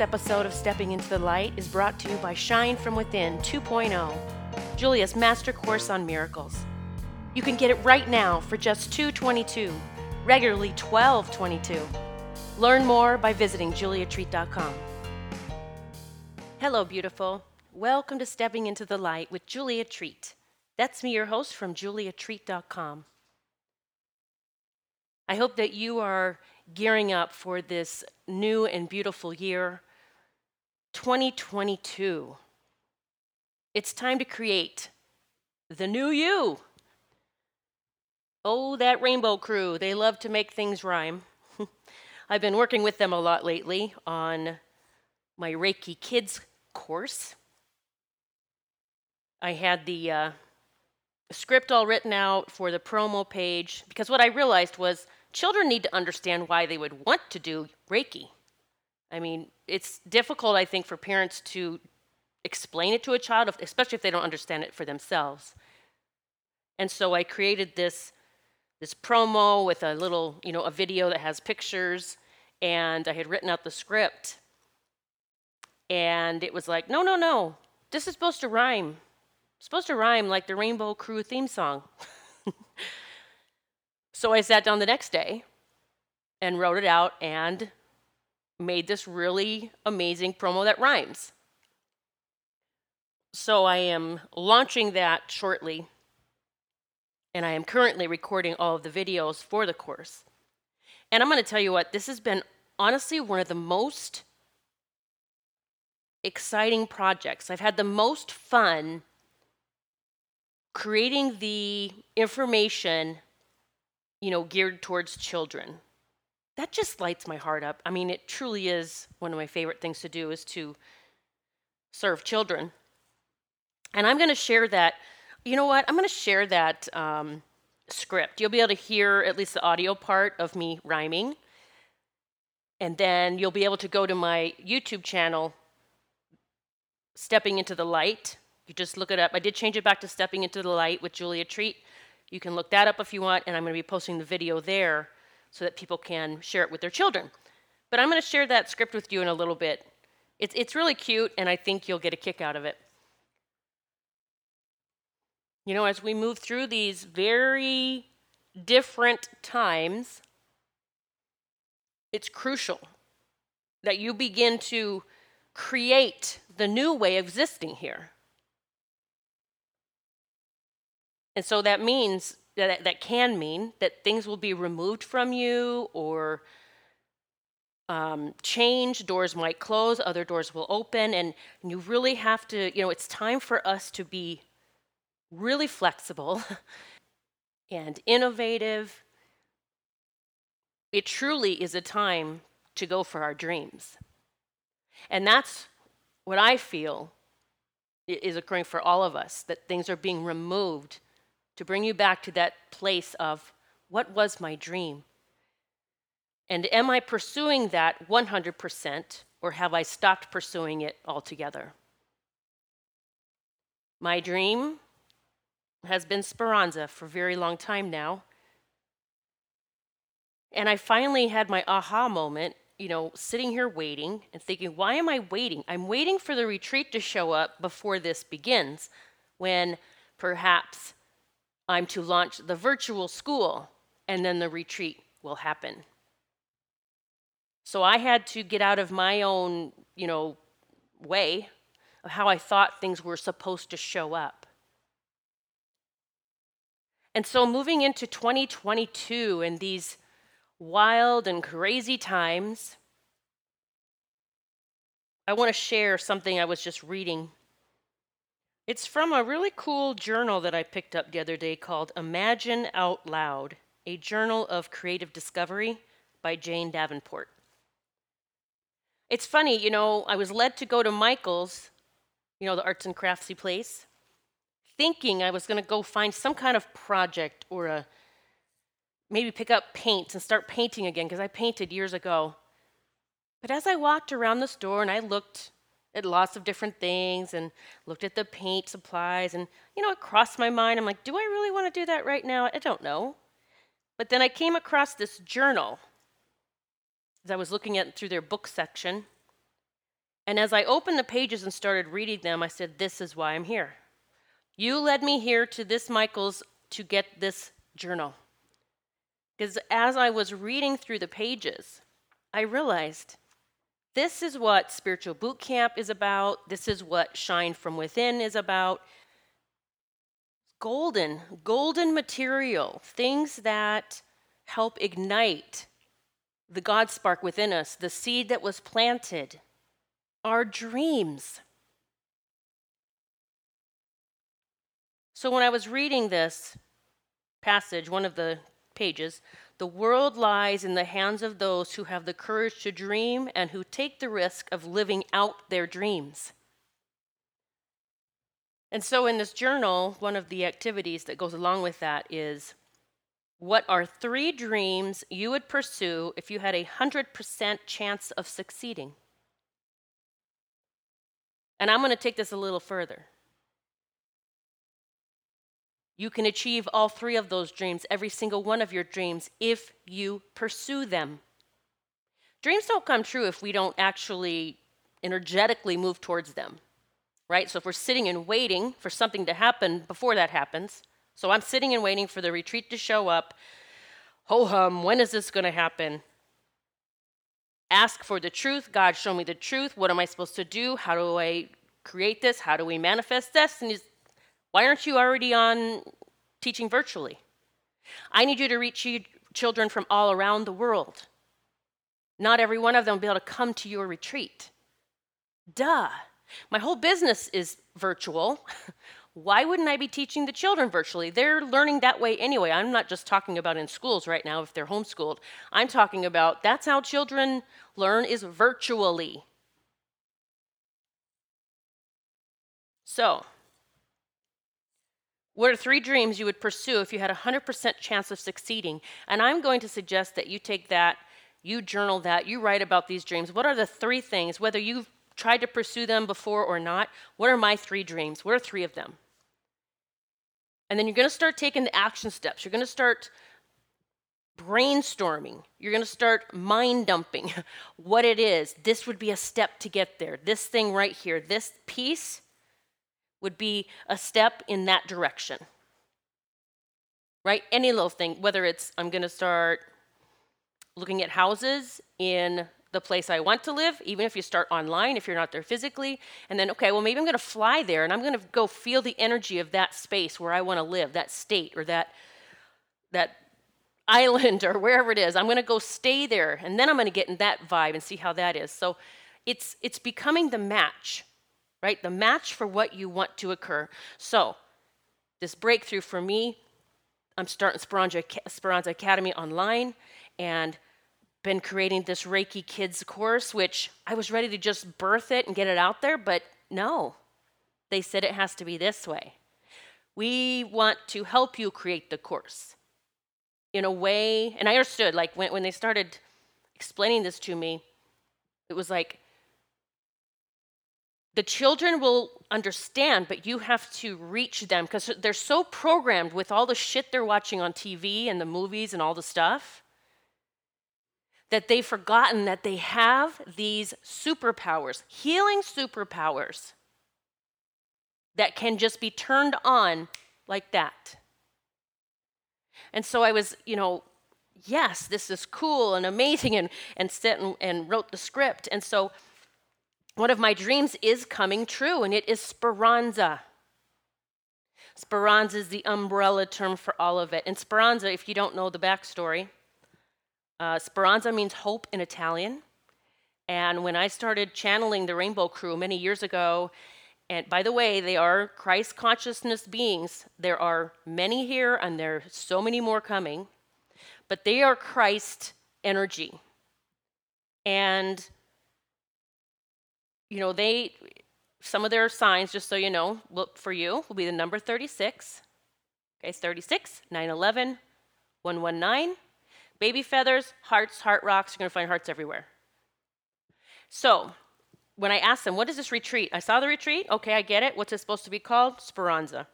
Episode of Stepping into the Light is brought to you by Shine from Within 2.0, Julia's master course on miracles. You can get it right now for just $2.22, regularly $12.22. Learn more by visiting juliatreat.com. Hello, beautiful. Welcome to Stepping into the Light with Julia Treat. That's me, your host from juliatreat.com. I hope that you are gearing up for this new and beautiful year, 2022. It's time to create the new you. Oh, that rainbow crew, they love to make things rhyme. I've been working with them a lot lately on my Reiki Kids course. I had the uh, script all written out for the promo page because what I realized was children need to understand why they would want to do Reiki. I mean, it's difficult, I think, for parents to explain it to a child, especially if they don't understand it for themselves. And so I created this this promo with a little, you know, a video that has pictures, and I had written out the script. And it was like, no, no, no, this is supposed to rhyme. It's supposed to rhyme like the Rainbow Crew theme song. So I sat down the next day and wrote it out and made this really amazing promo that rhymes. So I am launching that shortly, and I am currently recording all of the videos for the course. And I'm going to tell you what, this has been honestly one of the most exciting projects. I've had the most fun creating the information you know, geared towards children. That just lights my heart up. I mean, it truly is one of my favorite things to do is to serve children. And I'm going to share that. You know what? I'm going to share that um, script. You'll be able to hear at least the audio part of me rhyming. And then you'll be able to go to my YouTube channel, Stepping into the Light. You just look it up. I did change it back to Stepping into the Light with Julia Treat. You can look that up if you want, and I'm going to be posting the video there so that people can share it with their children. But I'm going to share that script with you in a little bit. It's, it's really cute, and I think you'll get a kick out of it. You know, as we move through these very different times, it's crucial that you begin to create the new way of existing here. And so that means that that can mean that things will be removed from you or um, change. Doors might close, other doors will open, and you really have to. You know, it's time for us to be really flexible and innovative. It truly is a time to go for our dreams. And that's what I feel is occurring for all of us that things are being removed to bring you back to that place of what was my dream? And am I pursuing that 100% or have I stopped pursuing it altogether? My dream has been Speranza for a very long time now. And I finally had my aha moment, you know, sitting here waiting and thinking, why am I waiting? I'm waiting for the retreat to show up before this begins, when perhaps I'm to launch the virtual school, and then the retreat will happen. So I had to get out of my own, you know, way of how I thought things were supposed to show up. And so moving into 2022 and these wild and crazy times, I want to share something I was just reading it's from a really cool journal that I picked up the other day called Imagine Out Loud, a journal of creative discovery by Jane Davenport. It's funny, you know, I was led to go to Michael's, you know, the arts and craftsy place, thinking I was going to go find some kind of project or a maybe pick up paints and start painting again because I painted years ago. But as I walked around the store and I looked at lots of different things and looked at the paint supplies and you know it crossed my mind i'm like do i really want to do that right now i don't know but then i came across this journal as i was looking at through their book section And as I opened the pages and started reading them, I said, This is why I'm here. You led me here to this Michael's to get this journal. Because as I was reading through the pages, I realized this is what spiritual boot camp is about. This is what Shine from Within is about. Golden, golden material, things that help ignite the God spark within us, the seed that was planted, our dreams. So when I was reading this passage, one of the pages, the world lies in the hands of those who have the courage to dream and who take the risk of living out their dreams. And so, in this journal, one of the activities that goes along with that is what are three dreams you would pursue if you had a 100% chance of succeeding? And I'm going to take this a little further. You can achieve all three of those dreams, every single one of your dreams, if you pursue them. Dreams don't come true if we don't actually energetically move towards them, right? So if we're sitting and waiting for something to happen before that happens, so I'm sitting and waiting for the retreat to show up. Ho hum, when is this going to happen? Ask for the truth. God, show me the truth. What am I supposed to do? How do I create this? How do we manifest this? Why aren't you already on teaching virtually? I need you to reach children from all around the world. Not every one of them will be able to come to your retreat. Duh. My whole business is virtual. Why wouldn't I be teaching the children virtually? They're learning that way anyway. I'm not just talking about in schools right now if they're homeschooled. I'm talking about that's how children learn is virtually. So, what are three dreams you would pursue if you had a 100% chance of succeeding? And I'm going to suggest that you take that, you journal that, you write about these dreams. What are the three things, whether you've tried to pursue them before or not, what are my three dreams? What are three of them? And then you're going to start taking the action steps. You're going to start brainstorming. You're going to start mind dumping what it is. This would be a step to get there. This thing right here, this piece would be a step in that direction. Right? Any little thing, whether it's I'm going to start looking at houses in the place I want to live, even if you start online, if you're not there physically, and then, okay, well, maybe I'm going to fly there and I'm going to go feel the energy of that space where I want to live, that state or that, that island or wherever it is. I'm going to go stay there and then I'm going to get in that vibe and see how that is. So it's, it's becoming the match right? The match for what you want to occur. So, this breakthrough for me, I'm starting Speranza, Speranza Academy online and been creating this Reiki Kids course, which I was ready to just birth it and get it out there, but no. They said it has to be this way. We want to help you create the course in a way, and I understood, like when, when they started explaining this to me, it was like, the children will understand, but you have to reach them because they're so programmed with all the shit they're watching on TV and the movies and all the stuff that they've forgotten that they have these superpowers, healing superpowers, that can just be turned on like that. And so I was, you know, yes, this is cool and amazing, and, and, and, and wrote the script. And so one of my dreams is coming true, and it is speranza. Speranza is the umbrella term for all of it. And speranza, if you don't know the backstory, uh, speranza means hope in Italian. And when I started channeling the Rainbow Crew many years ago, and by the way, they are Christ consciousness beings. There are many here, and there are so many more coming, but they are Christ energy. And you know, they, some of their signs, just so you know, look for you, will be the number 36. Okay, it's 36, 911, 119. Baby feathers, hearts, heart rocks, you're going to find hearts everywhere. So, when I asked them, what is this retreat? I saw the retreat. Okay, I get it. What's it supposed to be called? Speranza.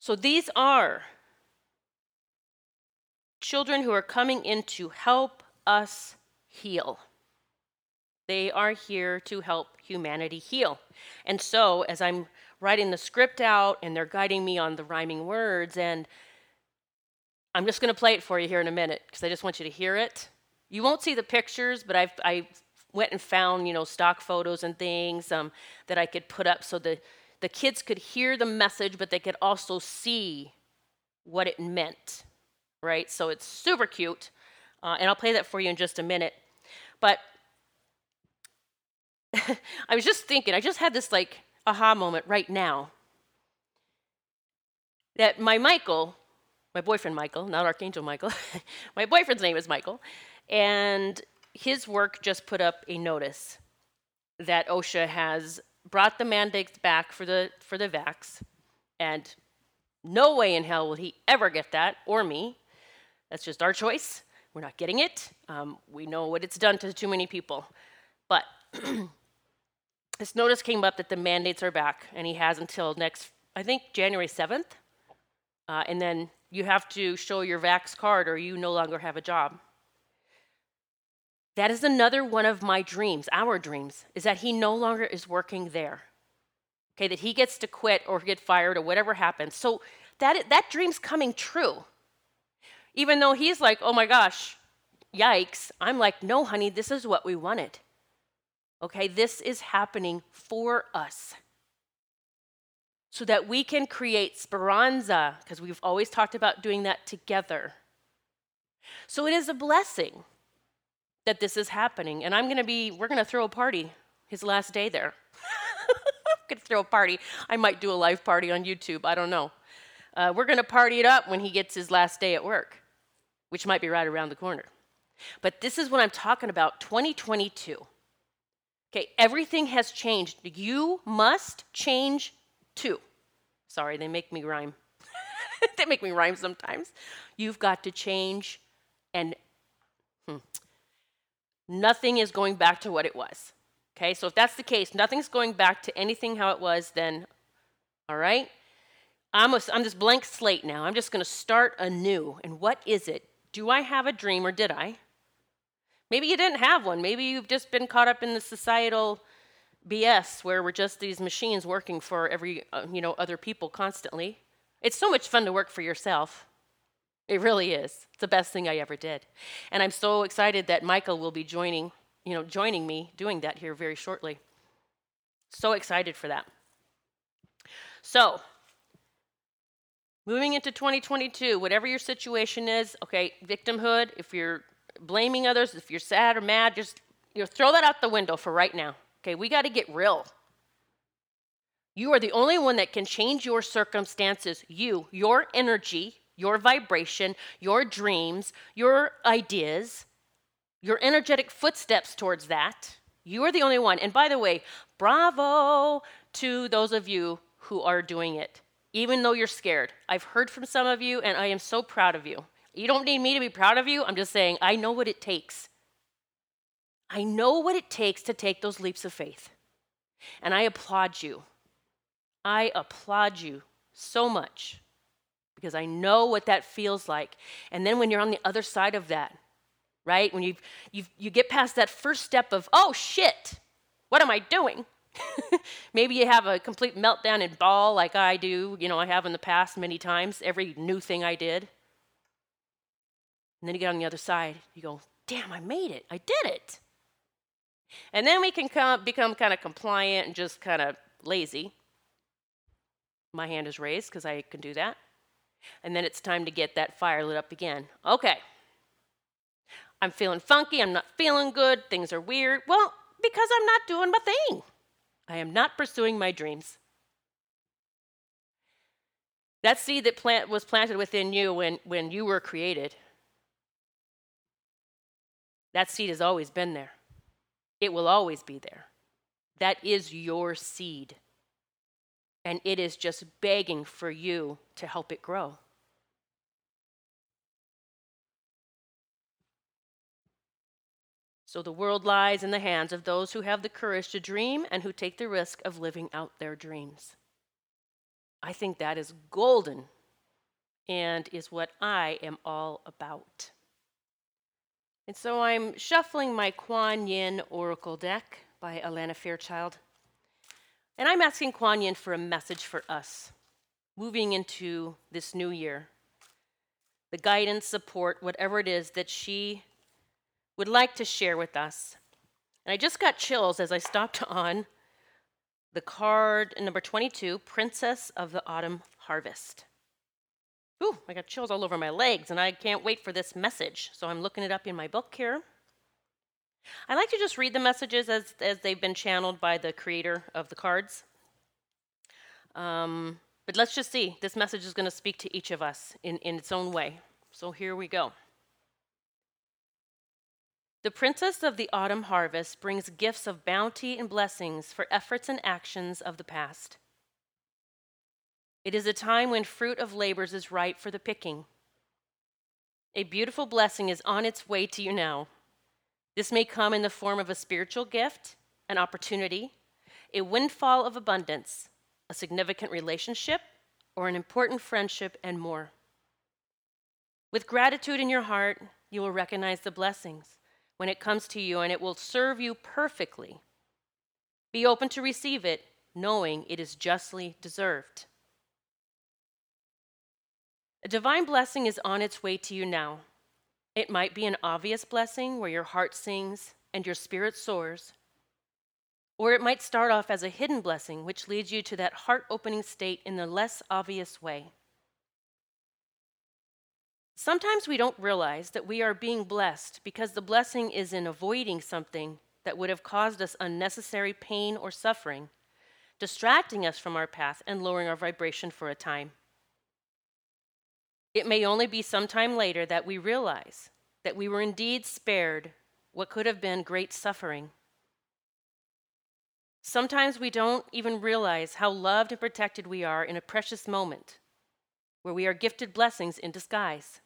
So, these are children who are coming in to help us heal. They are here to help humanity heal. And so, as I'm writing the script out and they're guiding me on the rhyming words, and I'm just going to play it for you here in a minute because I just want you to hear it. You won't see the pictures, but I've, I went and found, you know, stock photos and things um, that I could put up so the, the kids could hear the message, but they could also see what it meant, right? So it's super cute. Uh, and I'll play that for you in just a minute. But I was just thinking, I just had this like aha moment right now that my Michael, my boyfriend Michael, not Archangel Michael, my boyfriend's name is Michael, and his work just put up a notice that OSHA has brought the mandates back for the for the vax, and no way in hell will he ever get that or me. That's just our choice. We're not getting it. Um, we know what it's done to too many people, but this notice came up that the mandates are back, and he has until next, I think, January 7th. Uh, and then you have to show your vax card or you no longer have a job. That is another one of my dreams, our dreams, is that he no longer is working there. Okay, that he gets to quit or get fired or whatever happens. So that, that dream's coming true. Even though he's like, oh my gosh, yikes, I'm like, no, honey, this is what we wanted. Okay, this is happening for us so that we can create speranza, because we've always talked about doing that together. So it is a blessing that this is happening. And I'm going to be, we're going to throw a party his last day there. I'm going to throw a party. I might do a live party on YouTube. I don't know. Uh, we're going to party it up when he gets his last day at work, which might be right around the corner. But this is what I'm talking about 2022. Okay, everything has changed. You must change too. Sorry, they make me rhyme. they make me rhyme sometimes. You've got to change, and hmm, nothing is going back to what it was. Okay, so if that's the case, nothing's going back to anything how it was, then, all right? I'm, a, I'm this blank slate now. I'm just going to start anew. And what is it? Do I have a dream or did I? Maybe you didn't have one. Maybe you've just been caught up in the societal BS where we're just these machines working for every, uh, you know, other people constantly. It's so much fun to work for yourself. It really is. It's the best thing I ever did. And I'm so excited that Michael will be joining, you know, joining me doing that here very shortly. So excited for that. So, moving into 2022, whatever your situation is, okay, victimhood, if you're blaming others, if you're sad or mad, just you know, throw that out the window for right now. Okay, we got to get real. You are the only one that can change your circumstances. You, your energy, your vibration, your dreams, your ideas, your energetic footsteps towards that. You are the only one. And by the way, bravo to those of you who are doing it, even though you're scared. I've heard from some of you, and I am so proud of you. You don't need me to be proud of you. I'm just saying, I know what it takes. I know what it takes to take those leaps of faith. And I applaud you. I applaud you so much because I know what that feels like. And then when you're on the other side of that, right? When you you you get past that first step of, "Oh shit. What am I doing?" Maybe you have a complete meltdown and bawl like I do, you know, I have in the past many times, every new thing I did. And then you get on the other side, you go, damn, I made it. I did it. And then we can come, become kind of compliant and just kind of lazy. My hand is raised because I can do that. And then it's time to get that fire lit up again. Okay. I'm feeling funky. I'm not feeling good. Things are weird. Well, because I'm not doing my thing. I am not pursuing my dreams. That seed that plant was planted within you when, when you were created that seed has always been there. It will always be there. That is your seed. And it is just begging for you to help it grow. So the world lies in the hands of those who have the courage to dream and who take the risk of living out their dreams. I think that is golden and is what I am all about. And so I'm shuffling my Kuan Yin Oracle deck by Alana Fairchild. And I'm asking Kuan Yin for a message for us moving into this new year. The guidance, support, whatever it is that she would like to share with us. And I just got chills as I stopped on the card number 22 Princess of the Autumn Harvest. Ooh, I got chills all over my legs, and I can't wait for this message. So I'm looking it up in my book here. I like to just read the messages as, as they've been channeled by the creator of the cards. Um, but let's just see. This message is going to speak to each of us in, in its own way. So here we go. The princess of the autumn harvest brings gifts of bounty and blessings for efforts and actions of the past. It is a time when fruit of labors is ripe for the picking. A beautiful blessing is on its way to you now. This may come in the form of a spiritual gift, an opportunity, a windfall of abundance, a significant relationship, or an important friendship, and more. With gratitude in your heart, you will recognize the blessings when it comes to you, and it will serve you perfectly. Be open to receive it, knowing it is justly deserved. A divine blessing is on its way to you now. It might be an obvious blessing where your heart sings and your spirit soars. Or it might start off as a hidden blessing, which leads you to that heart opening state in the less obvious way. Sometimes we don't realize that we are being blessed because the blessing is in avoiding something that would have caused us unnecessary pain or suffering, distracting us from our path and lowering our vibration for a time. It may only be some time later that we realize that we were indeed spared what could have been great suffering. Sometimes we don't even realize how loved and protected we are in a precious moment where we are gifted blessings in disguise.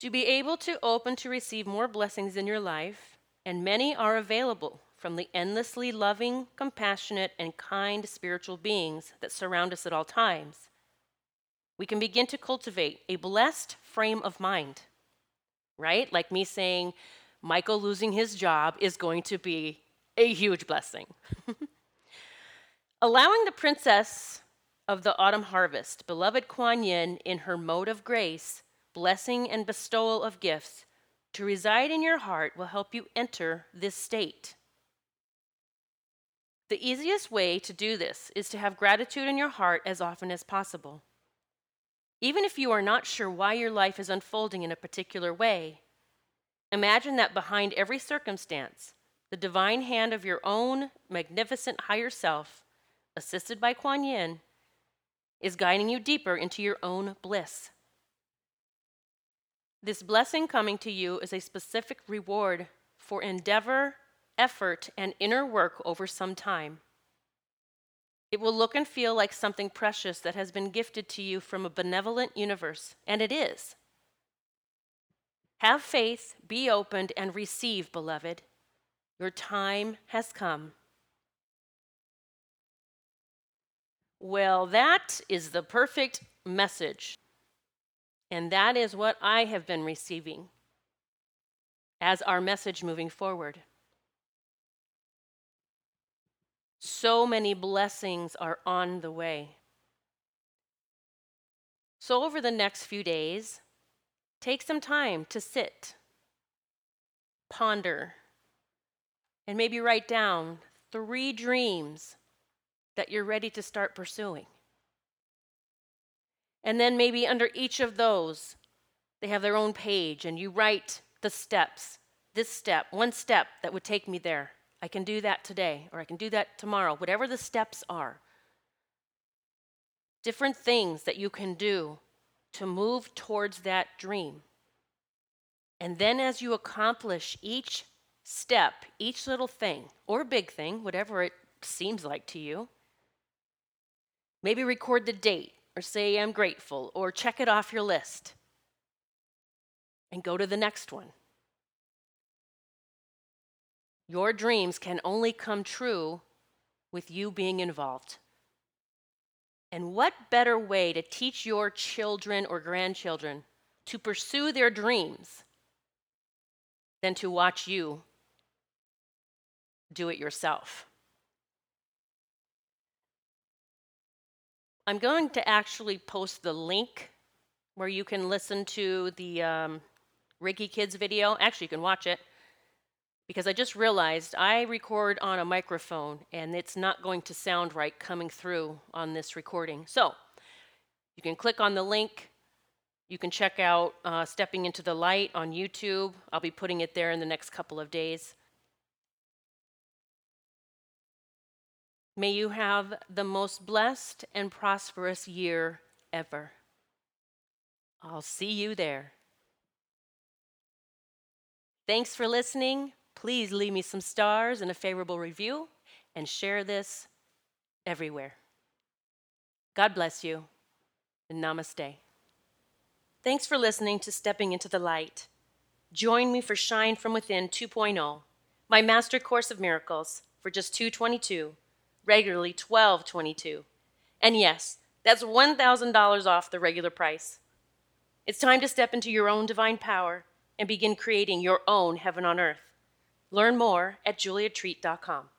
To be able to open to receive more blessings in your life, and many are available from the endlessly loving, compassionate, and kind spiritual beings that surround us at all times we can begin to cultivate a blessed frame of mind, right? Like me saying, Michael losing his job is going to be a huge blessing. Allowing the princess of the autumn harvest, beloved Kuan Yin, in her mode of grace, blessing, and bestowal of gifts, to reside in your heart will help you enter this state. The easiest way to do this is to have gratitude in your heart as often as possible. Even if you are not sure why your life is unfolding in a particular way, imagine that behind every circumstance, the divine hand of your own magnificent higher self, assisted by Kuan Yin, is guiding you deeper into your own bliss. This blessing coming to you is a specific reward for endeavor, effort, and inner work over some time. It will look and feel like something precious that has been gifted to you from a benevolent universe, and it is. Have faith, be opened, and receive, beloved. Your time has come. Well, that is the perfect message. And that is what I have been receiving as our message moving forward. So many blessings are on the way. So, over the next few days, take some time to sit, ponder, and maybe write down three dreams that you're ready to start pursuing. And then maybe under each of those, they have their own page, and you write the steps. This step, one step that would take me there. I can do that today, or I can do that tomorrow, whatever the steps are. Different things that you can do to move towards that dream. And then, as you accomplish each step, each little thing, or big thing, whatever it seems like to you, maybe record the date, or say, I'm grateful, or check it off your list, and go to the next one. Your dreams can only come true with you being involved. And what better way to teach your children or grandchildren to pursue their dreams than to watch you do it yourself. I'm going to actually post the link where you can listen to the um, Reiki Kids video. Actually, you can watch it because I just realized I record on a microphone and it's not going to sound right coming through on this recording. So you can click on the link. You can check out uh, Stepping into the Light on YouTube. I'll be putting it there in the next couple of days. May you have the most blessed and prosperous year ever. I'll see you there. Thanks for listening. Please leave me some stars and a favorable review and share this everywhere. God bless you and namaste. Thanks for listening to Stepping into the Light. Join me for Shine from Within 2.0, my master course of miracles for just 222, regularly 1222. And yes, that's $1,000 off the regular price. It's time to step into your own divine power and begin creating your own heaven on earth. Learn more at juliatreat.com.